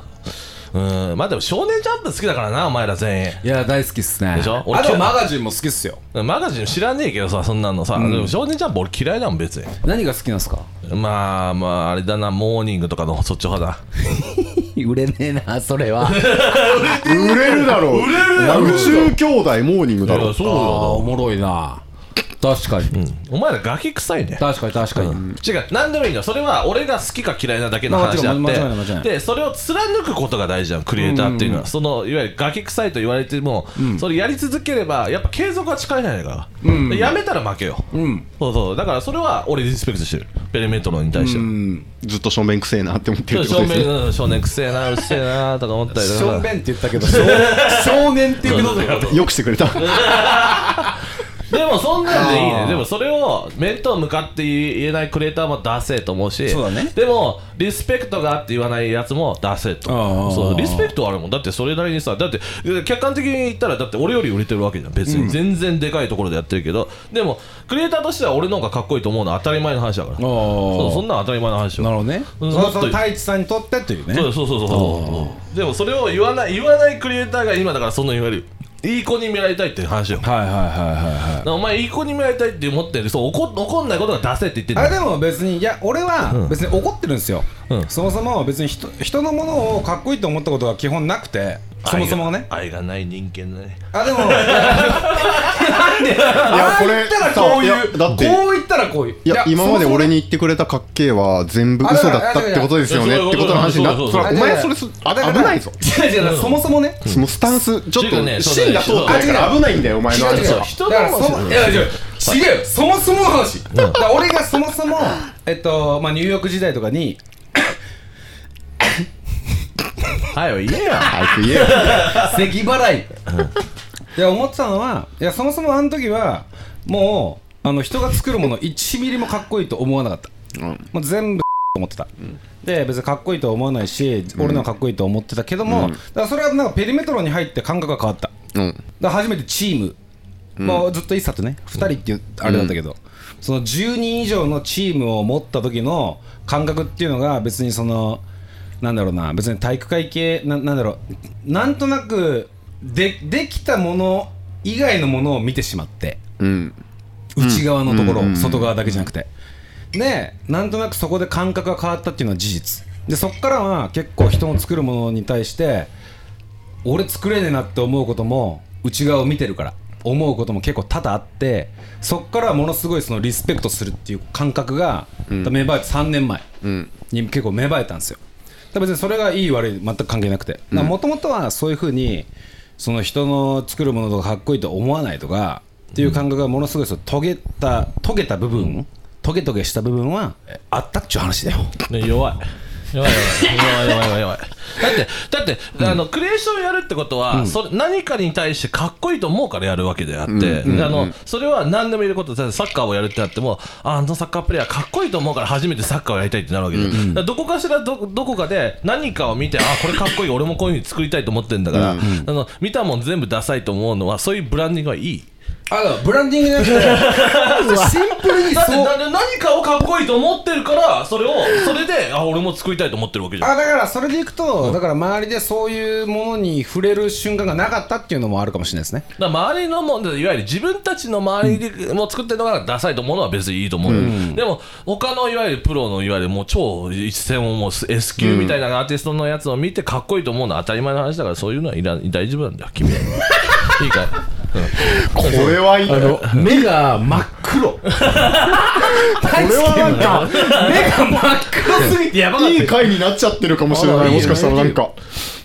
Speaker 4: うん。まあでも少年ジャンプ好きだからなお前ら全員。
Speaker 2: いや大好きっすね。
Speaker 4: でしょ？俺
Speaker 2: あとマガジンも好きっすよ。
Speaker 4: マガジン知らねえけどさそんなのさ、でも少年ジャンプ俺嫌いだもん別に。
Speaker 2: 何が好きなんですか？
Speaker 4: まあまああれだなモーニングとかのそっち派だ。[LAUGHS]
Speaker 2: 売れねえなそれは。[LAUGHS]
Speaker 3: 売れるだろう。売れる宇宙兄弟モーニングだろ
Speaker 4: そう
Speaker 2: ああ
Speaker 4: よ
Speaker 2: おもろいな確かに。
Speaker 4: うん。お前らガキ臭いね。
Speaker 2: 確かに確かに、
Speaker 4: 違う何でもいいんだよ。それは俺が好きか嫌いなだけの話であって、でそれを貫くことが大事じゃんクリエイターっていうのは、そのいわゆるガキ臭いと言われても、それやり続ければやっぱ継続は力じゃないか。ら、やめたら負けよ、
Speaker 2: うん。
Speaker 4: そうそう。だからそれは俺リスペクトしてる。ペリメトロに対して。は、
Speaker 3: ずっと正面くせえなって思ってるって
Speaker 4: 少
Speaker 3: ことですね。
Speaker 4: 年少年くせえなうっせえなとか思ったりとか。
Speaker 2: 少年って言ったけど少少年っていうことだよ。
Speaker 3: よくしてくれた [LAUGHS] [LAUGHS]
Speaker 4: でもそんなんでいいね。でもそれを面と向かって言えないクリエイターも出せと思うし
Speaker 2: そうだね。
Speaker 4: でもリスペクトがあって言わないやつも出せと。そうリスペクトはあるもん。だってそれなりにさだって客観的に言ったらだって俺より売れてるわけじゃん別に。全然でかいところでやってるけど、でもクリエイターとしては俺の方がかっこいいと思うのは当たり前の話だから。そうそんなん当たり前の話よ
Speaker 2: なるほどね、
Speaker 4: うん。
Speaker 2: そのそ
Speaker 4: もっと
Speaker 2: の太一さんにとってというね。
Speaker 4: そうそうそうそうそう。でもそれを言わない言わないクリエイターが今だからそんな言われるいい子に見られたいっていう話よ。
Speaker 2: はいはいはいはいはい。
Speaker 4: お前いい子に見られたいって思ってるそう怒怒んないことが出せって言ってん
Speaker 2: あれでも別にいや俺は別に怒ってるんですよ、
Speaker 4: うん。
Speaker 2: そもそも別に人人のものをかっこいいと思ったことが基本なくてそもそもね。
Speaker 4: 愛がない人間だね。
Speaker 2: あでも [LAUGHS] なんで
Speaker 3: いやこれ
Speaker 2: あらこういうこう言ったらこういう。
Speaker 3: いや今まで俺
Speaker 2: に
Speaker 3: に言ってくれたかっけえは全部嘘だったってことですよねってことの話にな
Speaker 4: そうそう
Speaker 3: それお前それ危ないぞ。
Speaker 2: 違う違うそもそもね。
Speaker 3: そのスタンスちょっと芯が通ってないから。危ないんだよお前の話は。
Speaker 4: 人の
Speaker 2: だ違う。そもそもの話、俺がそもそもえっとまあニューヨーク時代とかに
Speaker 4: はい言えよ。
Speaker 3: 早く言えよ。[LAUGHS]
Speaker 2: 咳払い。いや思ってたのはいやそもそもあの時はもうあの人が作るもの1ミリもかっこいいと思わなかった、もう全部思ってた、で別にかっこいいとは思わないし、俺のはかっこいいと思ってたけども、だからそれはなんかペリメトロに入って感覚が変わった。だか
Speaker 3: うん
Speaker 2: ら初めてチーム、もうずっと一冊ね2人っていうあれだったけど、その10人以上のチームを持った時の感覚っていうのが別にそのなんだろうな別に体育会系ななんだろうなんとなくでできたもの以外のものを見てしまって。
Speaker 3: うん
Speaker 2: 内側のところ、
Speaker 3: うん
Speaker 2: 外側だけじゃなくて。でなんとなくそこで感覚が変わったっていうのは事実。でそこからは結構人の作るものに対して俺作れねえなって思うことも内側を見てるから思うことも結構多々あってそこからはものすごいそのリスペクトするっていう感覚が、芽生えて3年前
Speaker 3: うん。
Speaker 2: に結構芽生えたんですよ。別にそれがいい悪い全く関係なくて。もともとはそういうふうにその人の作るものとかかっこいいと思わないとかっていう感覚がものすごいその遂げた遂げた部分、トゲトゲした部分はえあったっちゅう話だよ。
Speaker 4: ね弱い。弱い弱い弱い弱い弱いだってだって、あのクリエーションやるってことは、それ何かに対してかっこいいと思うからやるわけであって、あのそれは何でもいいことサッカーをやるってなってもああのサッカープレーヤーかっこいいと思うから初めてサッカーをやりたいってなるわけで、どこかしらどどこかで何かを見てあこれかっこいい俺もこういうふうに作りたいと思ってるんだから、あの見たもん全部ダサいと思うのはそういうブランディングはいい。
Speaker 2: あだからブランディングじゃなくて [LAUGHS] シンプルに
Speaker 4: だって
Speaker 2: そう
Speaker 4: な何かをかっこいいと思ってるからそれをそれであ俺も作りたいと思ってるわけじゃん。
Speaker 2: あだからそれでいくと、だから周りでそういうものに触れる瞬間がなかったっていうのもあるかもしれないですね。
Speaker 4: だから周りのもんいわゆる自分たちの周りでもう作ってるのがダサいと思うのは別にいいと思う。よ、でも他のいわゆるプロのいわゆるもう超一線をもう S 級みたいなアーティストのやつを見てかっこいいと思うのは当たり前の話だからそういうのはいらん大丈夫なんだよ君は [LAUGHS] いいかい、
Speaker 3: これはいいこれ
Speaker 2: 目が真っ黒。これ
Speaker 3: はなんか
Speaker 2: 目が真っ黒すぎてやばかった
Speaker 3: いい回になっちゃってるかもしれない。もしかしたらなんか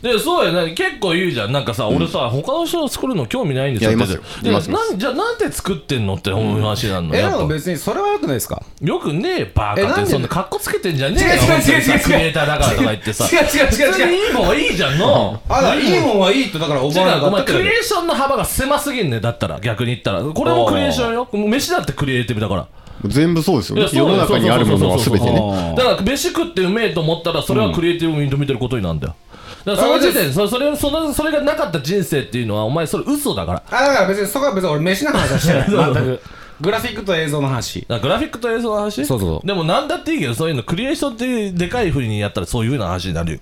Speaker 4: でそうやね。結構言うじゃん。なんかさ、俺さ他の人の作るの興味ないんですよ。
Speaker 3: いやいますよ。
Speaker 4: って
Speaker 3: いますいます。
Speaker 4: なんじゃあなんで作ってんのって思う話なんの、
Speaker 2: えで
Speaker 4: やっぱ。
Speaker 2: も別にそれはよくないですか？
Speaker 4: よくねえバー
Speaker 2: えなんで？
Speaker 4: カってそんな格好つけてんじゃねえよ。
Speaker 2: 違う違う違う違う。
Speaker 4: 本当にさクリエイターだからとか言ってさ。
Speaker 2: 違う違う違う違う。
Speaker 4: 普通にいいもんはいいじゃんの。
Speaker 2: あいいもんはいいってだからお
Speaker 4: 違
Speaker 2: 前ら
Speaker 4: うお前クリエーションの幅が狭すぎんねだったら。逆に言ったら。これもクリエーションよ。飯だってクリエイティブだから。
Speaker 3: 全部そうですよね。
Speaker 4: いやそう
Speaker 3: 世の中にあるものは全て
Speaker 4: そうそうそうそう。
Speaker 3: ね
Speaker 4: だから飯食ってうめえと思ったらそれはクリエイティブを認めてることになるんだよだからその時点そそれそのそれがなかった人生っていうのはお前それ嘘だから。
Speaker 2: あだから別にそこは別に俺飯の話はしてない。[LAUGHS] 全くグラフィックと映像の話。
Speaker 4: だからグラフィックと映像の話？
Speaker 2: そうそうそう。
Speaker 4: でもなんだっていいけどそういうのクリエーションってでかいふうにやったらそういうような話になるよ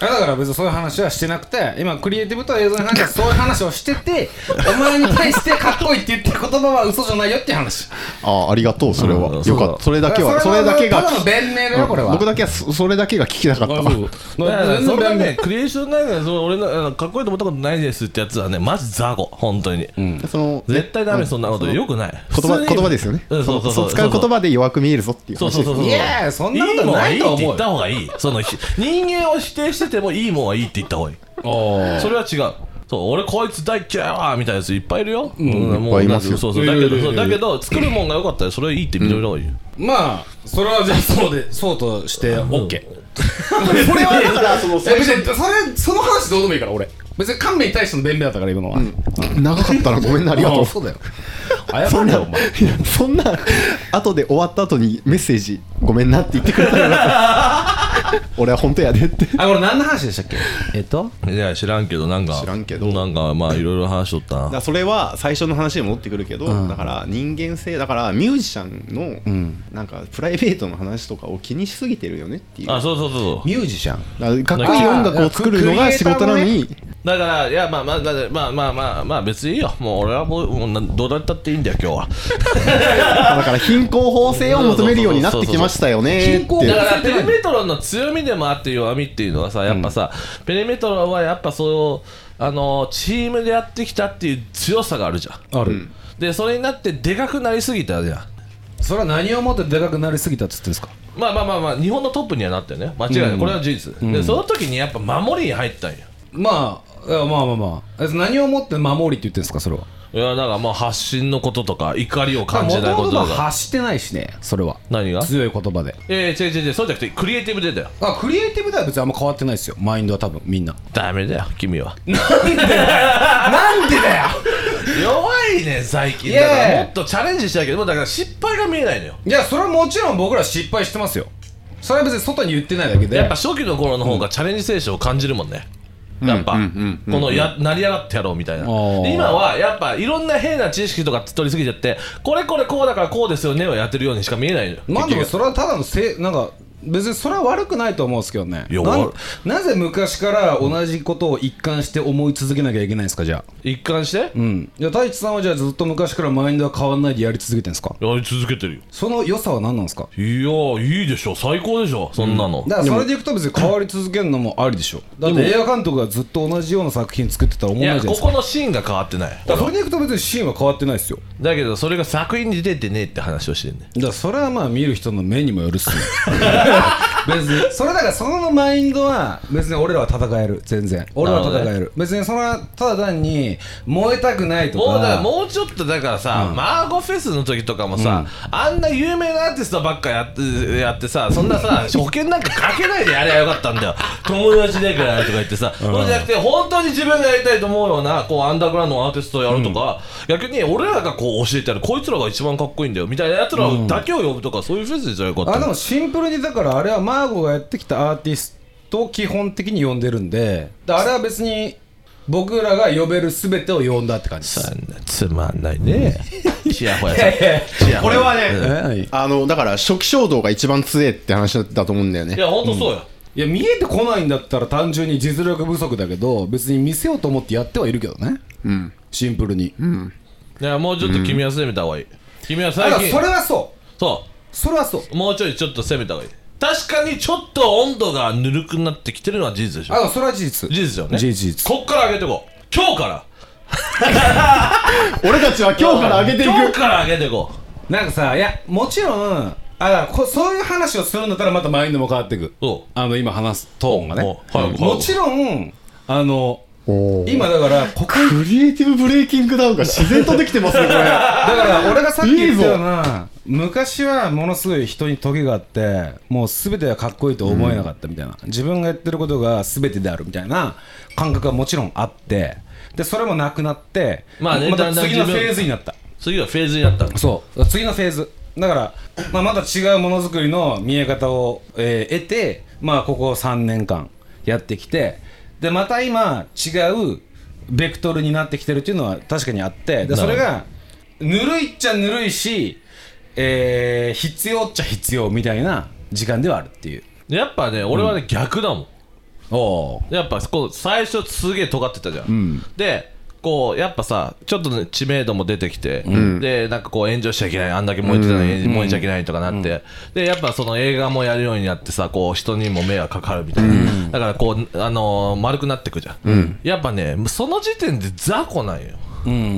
Speaker 2: だから別にそういう話はしてなくて今クリエイティブと映像に関してはそういう話をしててお前に対してかっこいいって言ってる言葉は嘘じゃないよっていう話。
Speaker 3: ああありがとうそれは。
Speaker 4: うん。
Speaker 3: よかった。それだけはそれだけが
Speaker 2: ただの弁明だよこれは。
Speaker 3: 僕だけはそそれだけが聞きたかった。
Speaker 4: だからそれはね、クリエーションなんかその俺のかっこいいと思ったことないですってやつはね、マジ雑魚、本当に。
Speaker 3: その
Speaker 4: 絶対ダメ、そんなこと。よくない。
Speaker 3: 言葉言葉ですよね。
Speaker 4: うん、そうそうそう。
Speaker 3: 使う言葉で弱く見えるぞっていう話
Speaker 4: そうそうそうそう。
Speaker 2: いやそんなことないと思うよ
Speaker 4: 言った方がいい。そのひ人間を否定しててもいいもんはいいって言った方がいい。それは違う。そう俺こいつ大っ嫌いわみたいなやついっぱいいるよ。うん。
Speaker 3: いっぱいいますよ。
Speaker 4: そうそう。だけど、そうだけど作るもんが良かったらそれはいいって認めた方がいいよ。
Speaker 2: まあそれはじゃあそうでそうとして OK [LAUGHS]
Speaker 3: それはだからその
Speaker 2: え別にそれその話どうでもいいから俺。別に勘弁に対しての弁明だったから今のは、
Speaker 3: 長かったなごめんなありがとう。
Speaker 2: そうだよ。謝れよお前。
Speaker 3: そんな後で終わった後にメッセージごめんなって言ってくれたら [LAUGHS] [LAUGHS] 俺は本当やでって。
Speaker 2: あこれ何の話でしたっけ？えっと？
Speaker 4: いや知らんけどなんか
Speaker 3: 知らんけど。
Speaker 4: なんかまあいろいろ話しとったな。
Speaker 3: だからそれは最初の話に戻ってくるけど、だから人間性だからミュージシャンのなんかプライベートの話とかを気にしすぎてるよねっていう。
Speaker 4: あそうそうそうそう。
Speaker 2: ミュージシャン。
Speaker 3: だからかっこいい音楽を作るのが仕事なのに
Speaker 4: だからいやまあまあだまあまあまあまあ別にいいよ。もう俺はもうもうなどうだったっていいんだよ今日は。[LAUGHS]
Speaker 3: だから貧困法制を求めるようになってきましたよね [LAUGHS]
Speaker 4: だからペリメトロンの強みでもあって弱みっていうのはさやっぱさ、ペリメトロンはやっぱそうあのチームでやってきたっていう強さがあるじゃん。
Speaker 2: ある、
Speaker 4: でそれになってでかくなりすぎたじゃん。
Speaker 2: それは何をもってでかくなりすぎたっつってんですか？
Speaker 4: まあまあまあまあ日本のトップにはなったよね。間違いない、これは事実、でその時にやっぱ守りに入ったんよ。
Speaker 2: まあいやまあまあまあ。え何をもって守りって言ってんですかそれは？い
Speaker 4: やだからもう発信のこととか怒りを感じないこととか。
Speaker 2: 発してないしねそれは。
Speaker 4: 何が？
Speaker 2: 強い言葉で。
Speaker 4: ええ違う違う違うそうじゃなくてクリエイティブでだよ。
Speaker 2: あクリエイティブでは別にあんま変わってないですよ。マインドは多分みんな。
Speaker 4: ダメだよ君は。
Speaker 2: なんでだよ
Speaker 4: 弱いね最近。
Speaker 2: いやいや。
Speaker 4: だからもっとチャレンジしたいけどだから失敗が見えないのよ。
Speaker 2: いやそれはもちろん僕ら失敗してますよ。それは別に外に言ってないだけで。
Speaker 4: やっぱ初期の頃の方がチャレンジ精神を感じるもんね、
Speaker 3: うんうんうん
Speaker 4: このや成り上がってやろうみたいな、今はやっぱいろんな変な知識とか取りすぎちゃってこれこれこうだからこうですよねをやってるようにしか見えないのよ。
Speaker 2: まあでそれはただのせいなんか別にそれは悪くないと思うんですけどね。な
Speaker 4: いや悪
Speaker 2: なぜ昔から同じことを一貫して思い続けなきゃいけないんですかじゃあ？
Speaker 4: 一貫して、
Speaker 2: うん。いや太一さんはじゃあずっと昔からマインドは変わんないでやり続けてるんですか？
Speaker 4: やり続けてるよ。
Speaker 2: その良さは何なんですか？
Speaker 4: いやいいでしょ。最高でしょ。そんなの、
Speaker 2: だからそれでいくと別に変わり続けるのもありでしょ。だって映画監督がずっと同じような作品作ってたら思わないじゃないですか。
Speaker 4: ここのシーンが変わってない。
Speaker 2: だからそれでいくと別にシーンは変わってないですよ。
Speaker 4: だけどそれが作品に出てねえって話をしてんね
Speaker 2: だからそれはまあ見る人の目にもよるっすね [LAUGHS] [LAUGHS] 別に。それだからそのマインドは別に俺らは戦える。全然。俺は戦える。別にそれはただ単に燃えたくないとか。
Speaker 4: もうだからもうちょっとだからさ、マーゴフェスの時とかもさ、あんな有名なアーティストばっかやってやってさそんなさ [LAUGHS] 保険なんかかけないでやればよかったんだよ。友達だからとか言ってさ、そうじゃなくて本当に自分がやりたいと思うようなこうアンダーグラウンドのアーティストをやるとか、逆に俺らがこう教えてやる。こいつらが一番かっこいいんだよ。みたいなやつらだけを呼ぶとか、そういうフェスでじゃよかった。
Speaker 2: あでもシンプルにだからあれはマーゴがやってきたアーティストを基本的に呼んでるんでだあれは別に僕らが呼べる全てを呼んだって感じです。
Speaker 4: そんなつまんないね。[LAUGHS] チヤホヤさ
Speaker 2: いやいや
Speaker 4: チヤホヤ
Speaker 3: これはねあのだから初期衝動が一番強えって話だと思うんだよね。
Speaker 4: いや本当そうよ、
Speaker 2: や見えてこないんだったら単純に実力不足だけど別に見せようと思ってやってはいるけどね。
Speaker 3: うん。
Speaker 2: シンプルに、
Speaker 4: いやもうちょっと君は攻めた方がいい、君は
Speaker 2: だから
Speaker 4: 最近
Speaker 2: それはそう。
Speaker 4: そう。
Speaker 2: それはそう。
Speaker 4: もうちょいちょっと攻めた方がいい確かにちょっと温度がぬるくなってきてるのは事実でしょ。
Speaker 2: あそれは事実。
Speaker 4: 事実よね。
Speaker 2: 事実。
Speaker 4: こっから上げてこう。今日から。[LAUGHS]
Speaker 3: 俺たちは今日から上げてい
Speaker 4: 今日
Speaker 3: く
Speaker 4: から上げてこ
Speaker 2: なんかさいやもちろんあこそういう話をするんだったらまたマインドも変わっていくあの今話すトーンがね。
Speaker 4: おはいはい。
Speaker 2: もちろんあの今だからここ。
Speaker 3: クリエイティブブレイキングダウンが自然とできてますねこれ。
Speaker 2: だから俺がさっき言ったよう
Speaker 3: い
Speaker 2: な昔はものすごい人にトゲがあってもう全てはかっこいいと思えなかったみたいな、自分がやってることが全てであるみたいな感覚がもちろんあって。でそれもなくなって
Speaker 4: まあね
Speaker 2: た次のフェーズになった。
Speaker 4: 次はフェーズになった。の
Speaker 2: そう。次のフェーズ。だから、まあ、また違うものづくりの見え方を、えー得て、まあ、ここ3年間やってきてでまた今違うベクトルになってきてるっていうのは確かにあってでそれがぬるいっちゃぬるいし、えー必要っちゃ必要みたいな時間ではあるっていう。
Speaker 4: やっぱね俺はね、逆だもん。
Speaker 2: お
Speaker 4: やっぱこう最初すげえ尖ってたじゃん、でこうやっぱさちょっとね知名度も出てきて、でなんかこう炎上しちゃいけないあんだけ燃えてたのに燃えちゃいけないとかなって、でやっぱその映画もやるようになってさこう人にも迷惑かかるみたいな、だからこう、あのー丸くなってくじゃん、やっぱねその時点で雑魚なんよ、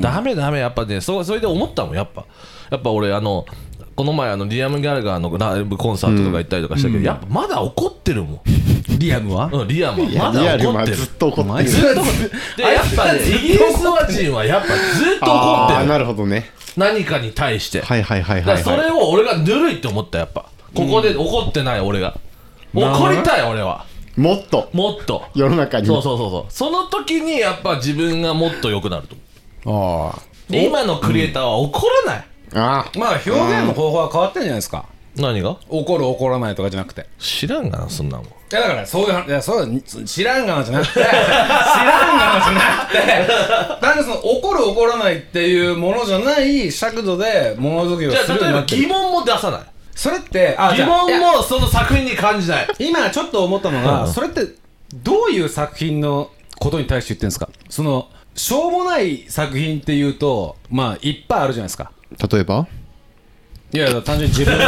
Speaker 4: ダメダメやっぱねそそれで思ったもんやっぱ。やっぱ俺あのこの前あのリアム・ギャルガーのライブコンサートとか行ったりとかしたけど、やっぱまだ怒ってるもん、
Speaker 2: リアムは？
Speaker 4: うん、リアムは。まだ怒ってる。
Speaker 3: ずっと怒ってる。
Speaker 4: ずっと怒ってる。でやっぱねイギリス人はやっぱずっと怒ってる。
Speaker 3: ああなるほどね。
Speaker 4: 何かに対して、
Speaker 3: はいはいはいはい
Speaker 4: だからそれを俺がぬるいって思ったやっぱ。ここで怒ってない俺が、怒りたい俺は。
Speaker 3: もっと。
Speaker 4: もっと。
Speaker 3: 世の中に。
Speaker 4: そうそうそうそう。その時にやっぱ自分がもっと良くなると。思
Speaker 2: ああ
Speaker 4: うで今のクリエイターは怒らない、
Speaker 3: あ
Speaker 2: まあ表現の方法は変わってんじゃないですか
Speaker 4: 何が？
Speaker 2: 怒る怒らないとかじゃなくて。
Speaker 4: 知らんがなそんなもん。
Speaker 2: いやだからそういう話いやそう知らんがなじゃなくて。知らんがなじゃなくて。単にその怒る怒らないっていうものじゃない尺度で物作りを
Speaker 4: じゃ
Speaker 2: するよ
Speaker 4: あ例えば
Speaker 2: うになってる
Speaker 4: 疑問も出さない。
Speaker 2: それってあ
Speaker 4: 疑
Speaker 2: じゃあいや
Speaker 4: 問もその作品に感じない。
Speaker 2: 今ちょっと思ったのが、
Speaker 4: うん。
Speaker 2: それってどういう作品のことに対して言ってるんですか？そのしょうもない作品っていうとまあいっぱいあるじゃないですか。
Speaker 3: 例えば？
Speaker 2: いやいや単純に自分。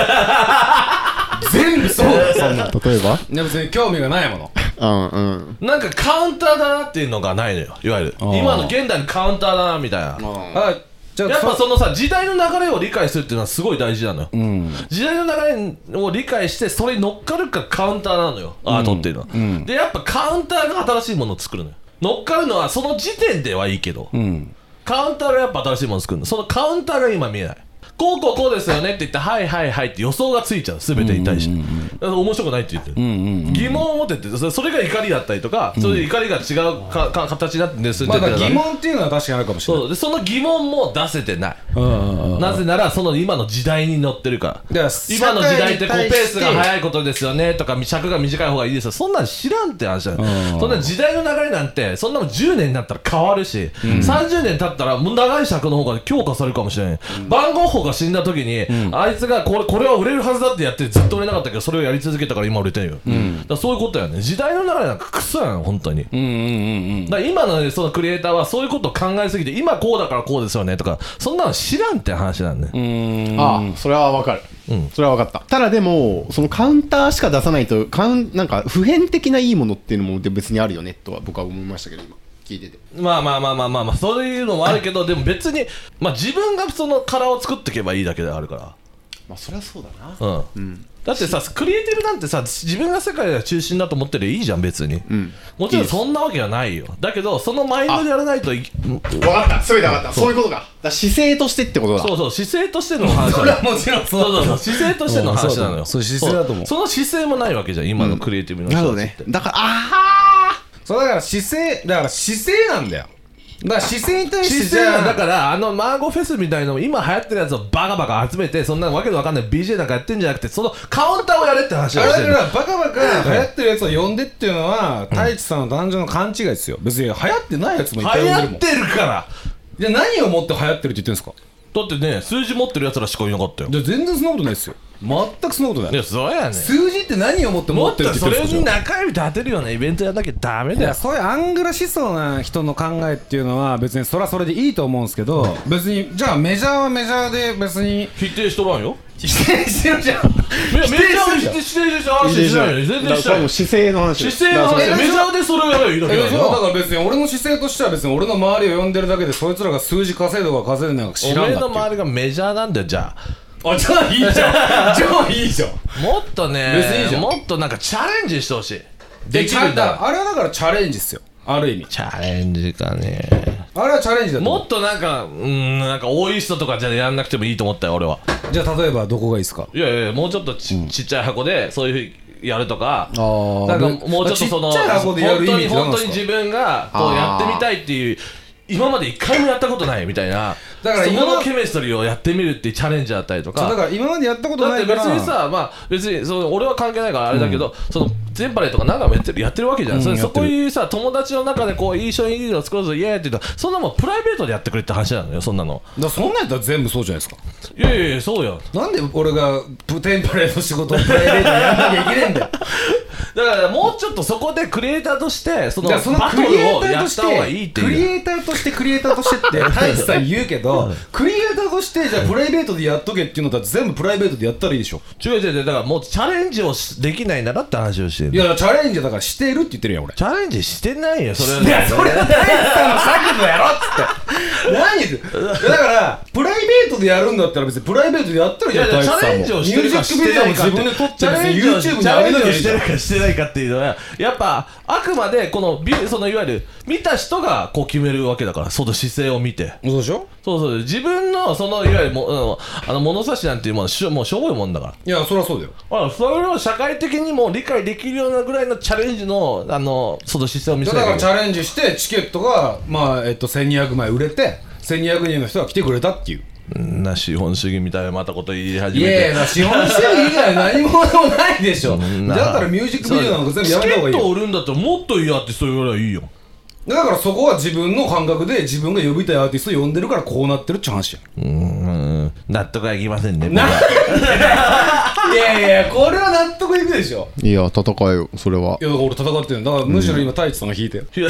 Speaker 2: 全部そう。だよそんな。
Speaker 3: 例えば？
Speaker 2: いや別に興味がないもの。
Speaker 3: うんうん。
Speaker 4: なんかカウンターだなっていうのがないのよ。いわゆる。
Speaker 2: あー。
Speaker 4: 今の現代のカウンターだなみたいな。
Speaker 2: あじゃあ
Speaker 4: やっぱそのさ時代の流れを理解するっていうのはすごい大事なのよ、
Speaker 2: うん。
Speaker 4: 時代の流れを理解してそれに乗っかるかカウンターなのよ。アートっていうのは、
Speaker 2: ん。
Speaker 4: でやっぱカウンターが新しいものを作るのよ。乗っかるのはその時点ではいいけど、
Speaker 2: うん。
Speaker 4: カウンターがやっぱ新しいものを作るの。そのカウンターが今見えないこうこうこうですよねって言ってはいはいはいって予想がついちゃう全てに対して、だから面白くないって言ってる、
Speaker 2: うんうん
Speaker 4: 疑問を持ってってそれが怒りだったりとか、それで怒りが違うかか形になってんですって
Speaker 2: 疑問っていうのは確かにあるかもしれない。
Speaker 4: そう。でその疑問も出せてない、なぜならその今の時代に乗ってるから。今の時代ってこうペースが速いことですよねとか尺が短い方がいいですよ。そんなん知らんって話だよ
Speaker 2: うん。
Speaker 4: そんな時代の流れなんてそんなもん10年になったら変わるし、30年経ったらもう長い尺の方が強化されるかもしれない、番号法が死んだ時に、あいつがこれこれは売れるはずだってやってずっと売れなかったけどそれをやり続けたから今売れてるよ、だからそういうことやね。時代の流れなんかクソやん本当に、
Speaker 2: うんうんうんうん。
Speaker 4: だ今の、ね、そのクリエイターはそういうことを考えすぎて今こうだからこうですよねとかそんなの知らんって話なんね、
Speaker 2: うん。
Speaker 3: ああそれはわかる。
Speaker 4: うん。
Speaker 3: それは分かった。ただでもそのカウンターしか出さないとカウンなんか普遍的ないいものっていうのも別にあるよねとは。僕は思いましたけど今聞いてて。
Speaker 4: まあまあまあまあまあまあそういうのもあるけど [LAUGHS] でも別に、まあ、自分がその殻を作っていけばいいだけであるか
Speaker 3: まあそりゃそうだな。
Speaker 4: らうん、
Speaker 3: うん。
Speaker 4: だってさクリエイティブなんてさ自分が世界が中心だと思ってるよいいじゃん別に、
Speaker 3: うん。
Speaker 4: もちろんそんなわけはないよ。だけどそのマインドでやらないとい
Speaker 3: 分かった。それで分かった。そういうことか。だ姿勢としてってことだ。
Speaker 4: そうそう姿勢としての話
Speaker 2: それはもちろん
Speaker 4: そうそうそう姿勢としての話なのよ。
Speaker 2: そう姿勢だと思う
Speaker 4: その姿勢もないわけじゃん今のクリエイティブの
Speaker 3: なるほど
Speaker 4: 人たちって、
Speaker 3: ね。だからあ
Speaker 2: そうだから姿勢だから姿勢なんだよ。だから姿勢に対してじゃあ
Speaker 4: だからあのマーゴフェスみたいなの今流行ってるやつをバカバカ集めてそんなわけのわかんない BJ なんかやってんじゃなくてそのカウンターをやれって話をしてる。
Speaker 2: だからバカバカ流行ってるやつを呼んでっていうのは太一さんの単純な勘違いですよ。別に流行ってないやつもいっぱい
Speaker 4: 流
Speaker 2: 呼んでるもん。
Speaker 4: 行ってるから。
Speaker 2: じゃあ何をもって流行ってるって言ってるんですか？
Speaker 4: だってね数字持ってるやつらしかいなかったよ。
Speaker 2: じゃあ全然そんなことないですよ。全くそんなことない。
Speaker 4: いやそうやね
Speaker 2: 数字って何をもって持ってる
Speaker 4: もっと
Speaker 2: って言ってるんですか
Speaker 4: それに中指立てるようなイベントやんなきゃダメ
Speaker 2: い
Speaker 4: だよ。
Speaker 2: やそういうアングラ思想な人の考えっていうのは別にそれはそれでいいと思うんですけど別にじゃあメジャーはメジャーで別に
Speaker 4: 否定しとらんよ
Speaker 2: 否定してるじゃん
Speaker 4: いやメジャーは否定してる話してないよ。全然してない。よ
Speaker 3: 姿勢の話。
Speaker 4: 姿勢の話。メジャーでそれをやればいいだけ
Speaker 2: え
Speaker 4: だよ
Speaker 2: だから別に俺の姿勢としては別に俺の周りを呼んでるだけでそいつらが数字稼いどか稼いでなんか知らんだっていう。
Speaker 4: 周りがメジャーなんだよじゃあ。
Speaker 2: あじゃあいいじゃん。じゃあいいじゃん。
Speaker 4: もっとね
Speaker 2: 別にいいじゃん。
Speaker 4: もっとなんかチャレンジしてほしい。
Speaker 2: で
Speaker 4: できるんだ
Speaker 2: あれはだからチャレンジっすよある意味。
Speaker 4: チャレンジかね。
Speaker 2: あれはチャレンジだと思
Speaker 4: もっとなんかうんなんか多い人とかじゃやんなくてもいいと思ったよ俺は。
Speaker 2: うじゃあ例えばどこがいいですか？
Speaker 4: いやいやもうちょっとち,、ちっちゃい箱でそういうふうやるとか
Speaker 2: あー。
Speaker 4: なんかもうちょっとその
Speaker 2: ちっちゃい箱でやる意味
Speaker 4: 本当に
Speaker 2: って何ですか
Speaker 4: 本当に自分がこうやってみたいっていう今まで一回もやったことないみたいなそ
Speaker 2: だから今
Speaker 4: のケミストリーをやってみるっていうチャレンジだったりとか。
Speaker 2: そうだから今までやったこと
Speaker 4: だって別
Speaker 2: ないから
Speaker 4: にさ、まあ、別にその俺は関係ないからあれだけど、その全パレとか何回もやってるやってるわけじゃん、
Speaker 2: うんやってる。
Speaker 4: そこいうさ友達の中でこういい商品いいの作ろうぞイエーイって言ったらそんなもんプライベートでやってくれって話なのよそんなの。
Speaker 2: だそんなんやったら全部そうじゃないですか。
Speaker 4: いやいやいやそうよ
Speaker 2: なんで俺がプテンパレーの仕事をプライベートでやんなきゃいけねえんだよ
Speaker 4: だからもうちょっとそこでクリエイターとしてそのバトル
Speaker 2: クリエイタ
Speaker 4: をやっ
Speaker 2: ーとした
Speaker 4: 方がいいって
Speaker 2: てクリ
Speaker 4: いう。
Speaker 2: エイターとしてクリエイターとしてって [LAUGHS] 太一さん言うけどクリエイターとしてじゃあプライベートでやっとけっていうのだって全部プライベートでやったらいいでしょ。
Speaker 4: 違う違う違うだからもうチャレンジをしできないならって話をしてる。
Speaker 2: いやチャレンジだからしてるって言ってるやん俺。
Speaker 4: チャレンジしてないよそれは。い
Speaker 2: やそれは太一さんの策でやろっつって。何？だからプライベートでやるんだったら別にプライベートでやったらいいじゃん
Speaker 4: いやいやチ
Speaker 2: 太一さん。も
Speaker 4: ャレンジをしてるかして
Speaker 2: ミュージックビデオも自分で撮って
Speaker 4: チャレンジを
Speaker 2: YouTube に
Speaker 4: チャレンジをして
Speaker 2: 上げなきゃい
Speaker 4: ないかっていうのはやっぱあくまでこのビそのいわゆる見た人がこう決めるわけだからその姿勢を見て。
Speaker 2: そうでしょ？
Speaker 4: そうそう。自分のそのいわゆるもうんあの物差しなんていうものはしょもうしょぼいもんだから。
Speaker 2: いやそりゃそうだよ。
Speaker 4: あそれを社会的にも理解できるようなぐらいのチャレンジのあのその姿勢を見せ
Speaker 2: だからチャレンジしてチケットがまあえっと1200枚売れて1200人の人が来てくれたっていう。
Speaker 4: うんな資本主義みたいなまたこと言い始
Speaker 2: い
Speaker 4: めて。
Speaker 2: やいや資本主義以外何もないでしょ。だったらミュージックビデオなんか全部やめた方がいいよ。
Speaker 4: チケット売るんだったらもっといいアーティスト言わればいいよ。
Speaker 2: だからそこは自分の感覚で自分が呼びたいアーティスト呼んでるからこうなってるって話や
Speaker 4: うん。納得はいきませんね
Speaker 2: な [LAUGHS] いやいやこれは納得いくでしょ。
Speaker 3: いや戦えよそれは。い
Speaker 2: やだから俺戦ってるだからむしろ今太一さんが引いてよ。
Speaker 4: いや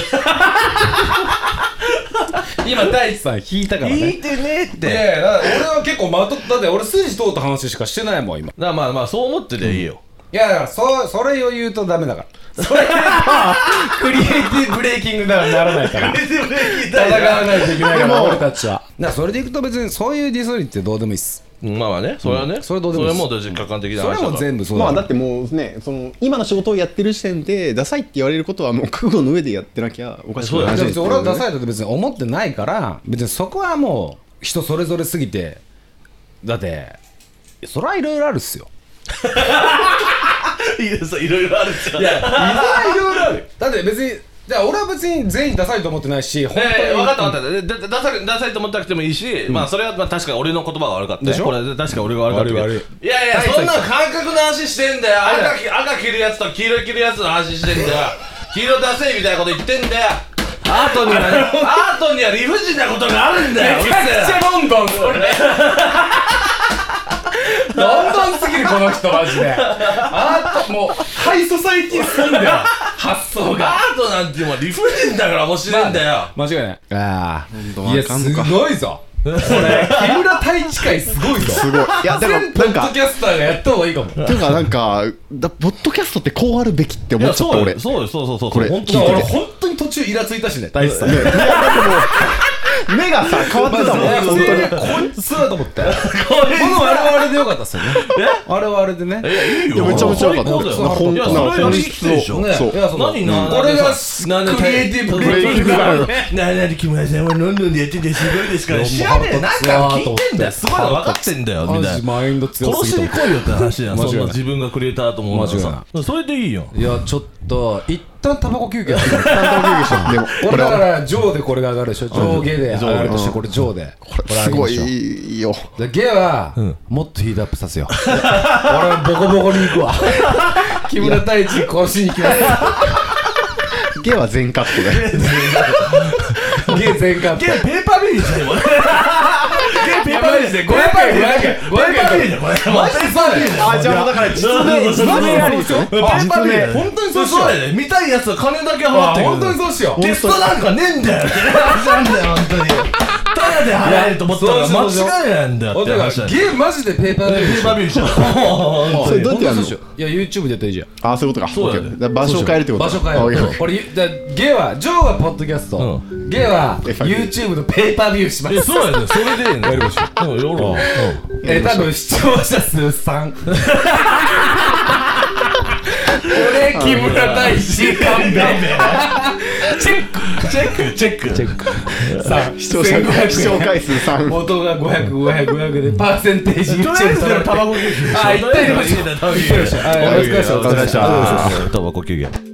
Speaker 4: [LAUGHS]
Speaker 2: 今太一さん引いたからね。
Speaker 4: 聞いてねえって。
Speaker 2: いやいや俺は結構まとだって俺筋通った話しかしてないもん今。
Speaker 4: だからまあまあそう思ってりゃいいよ、
Speaker 2: いやだからそそれを言うとダメだから。それ言うとクリエイティブブレイキングだからならないから。戦わないといけないから。俺たちは。[LAUGHS] だからそれでいくと別にそういうディスりってどうでもいいっす
Speaker 4: まあまあねそれはね、
Speaker 2: うんそれどうでもいい。
Speaker 4: それはもう客観的な
Speaker 2: それはも全部そうだ。
Speaker 3: まあだってもうねその今の仕事をやってる時点でダサいって言われることはもう覚悟の上でやってなきゃおかしくない。
Speaker 4: そうだね。
Speaker 2: 俺はダサ
Speaker 3: い
Speaker 2: いとって別に思ってないから別にそこはもう人それぞれすぎてだってそれはいろいろあるっすよ。[LAUGHS]
Speaker 4: いろいろあるじゃん。
Speaker 2: いやいろいろある。だって別にじゃあ俺は別に全員ダサいと思ってないし本当に、
Speaker 4: えー、分かった分かった。ダサいダサいと思ってなくてもいいし、まあそれはまあ確かに俺の言葉が悪かったね。
Speaker 2: でしょ？
Speaker 4: これ確かに俺が悪かったけど。
Speaker 2: 悪い
Speaker 4: やいや
Speaker 2: はい
Speaker 4: そんな感覚の話してんだよ。
Speaker 2: はい
Speaker 4: 赤き赤着るやつと黄色着るやつの話してんだよ。黄色ダセいみたいなこと言ってんだよ。アートにはねアートには理不尽なことがあるんだよ
Speaker 2: めちゃくちゃロンドンそれ [LAUGHS] ロンドンすぎるこの人マジで。あーもうハイソサイティすぎんだよ。発想が。
Speaker 4: アートなんてもう理不尽だから面白いんだよ。
Speaker 2: 間違いない。あ
Speaker 3: 当
Speaker 2: いやすごいぞ。これ木村太一会すごいぞ。
Speaker 3: すごい。いやでも
Speaker 2: 全ポッドキャスターがやった方がいいかも。
Speaker 3: ていうかなんかだポッドキャストってこうあるべきって思っちゃった俺。
Speaker 4: そうよそうそうそう
Speaker 3: これ
Speaker 4: 本当に
Speaker 2: 本当に途中イラついたしね太一さん。
Speaker 3: ねいやだってもう [LAUGHS] 目がさ変わってたもん。本当に
Speaker 2: こいつだと思って。[LAUGHS] このあれはあれでよかったっすよね。あれはあれでね。
Speaker 4: いやいいよ。
Speaker 3: いやめちゃめちゃ良かった。
Speaker 4: そうだよ。
Speaker 3: か
Speaker 4: それやりきってるでしょ。
Speaker 2: ね
Speaker 3: そう。
Speaker 2: いやそう。だ
Speaker 4: 何な
Speaker 2: これが
Speaker 4: なんで
Speaker 2: クリエイティブブレイキング
Speaker 3: ブレイキングだよ
Speaker 4: なになに木村さんはロンドンでやっててすごいですから知らねえなんか聞いてんだよすごいの分かってんだよみたいな
Speaker 2: マインド強
Speaker 4: 殺し
Speaker 2: すぎた
Speaker 4: に来いよって話やん
Speaker 2: 間違いない
Speaker 4: そんな自分がクリエイターと思うの
Speaker 2: 間違い
Speaker 4: さそれでいいよ
Speaker 2: いやちょっと一旦タバコ休憩。
Speaker 3: したでも
Speaker 2: これだから上でこれが上がるでしょ。上下で上がるとしてこれ上で。
Speaker 3: これすごいよ。
Speaker 2: でゲは、もっとヒートアップさせよう。俺ボコボコに行くわ。[LAUGHS] 木村太一殺しに行きます。
Speaker 3: ゲは全カットで。[LAUGHS]
Speaker 2: ゲ全カット。
Speaker 4: ゲペーパービリーじゃん今ゲペーパービリーで500円。500円500円。じゃんこれマジで。そうだよ
Speaker 3: あじゃあもうだから実名
Speaker 4: 実
Speaker 3: 名ありですよ
Speaker 4: ペーパービリー
Speaker 2: 本当にそうしよう。
Speaker 4: 見たいやつは金だけ払って
Speaker 2: 本当にそうしよう。
Speaker 4: テストなんかねえんだよなんだよ本当にただで払えると思ったら間違いなんだよって話だよ。
Speaker 2: ゲマジでペーパー
Speaker 4: ペーパービリーじゃん。[LAUGHS]
Speaker 3: それどうやってやるの？
Speaker 2: いや YouTube でやったらいいじゃん。
Speaker 3: あそういうことか。場所を変えるってこと。
Speaker 2: 場所変えるこれだゲはジョーはポッドキャスト、ゲ
Speaker 3: ーパービュー
Speaker 2: YouTube のペーパービューします。
Speaker 4: えそうやね。それでやりましょううん。やろう
Speaker 2: え多分視聴者数3 [LAUGHS] 俺木村太一勘弁チェック
Speaker 4: チェック。チェック。
Speaker 2: さあ
Speaker 3: 視聴者
Speaker 2: 1500
Speaker 3: 視聴回数3
Speaker 2: 元が500、500、500でパーセンテージ
Speaker 4: とりあえずタバコ休憩
Speaker 2: あ、行ったりましたお疲れ様でした。
Speaker 3: お疲れ様でした
Speaker 4: タバコ休憩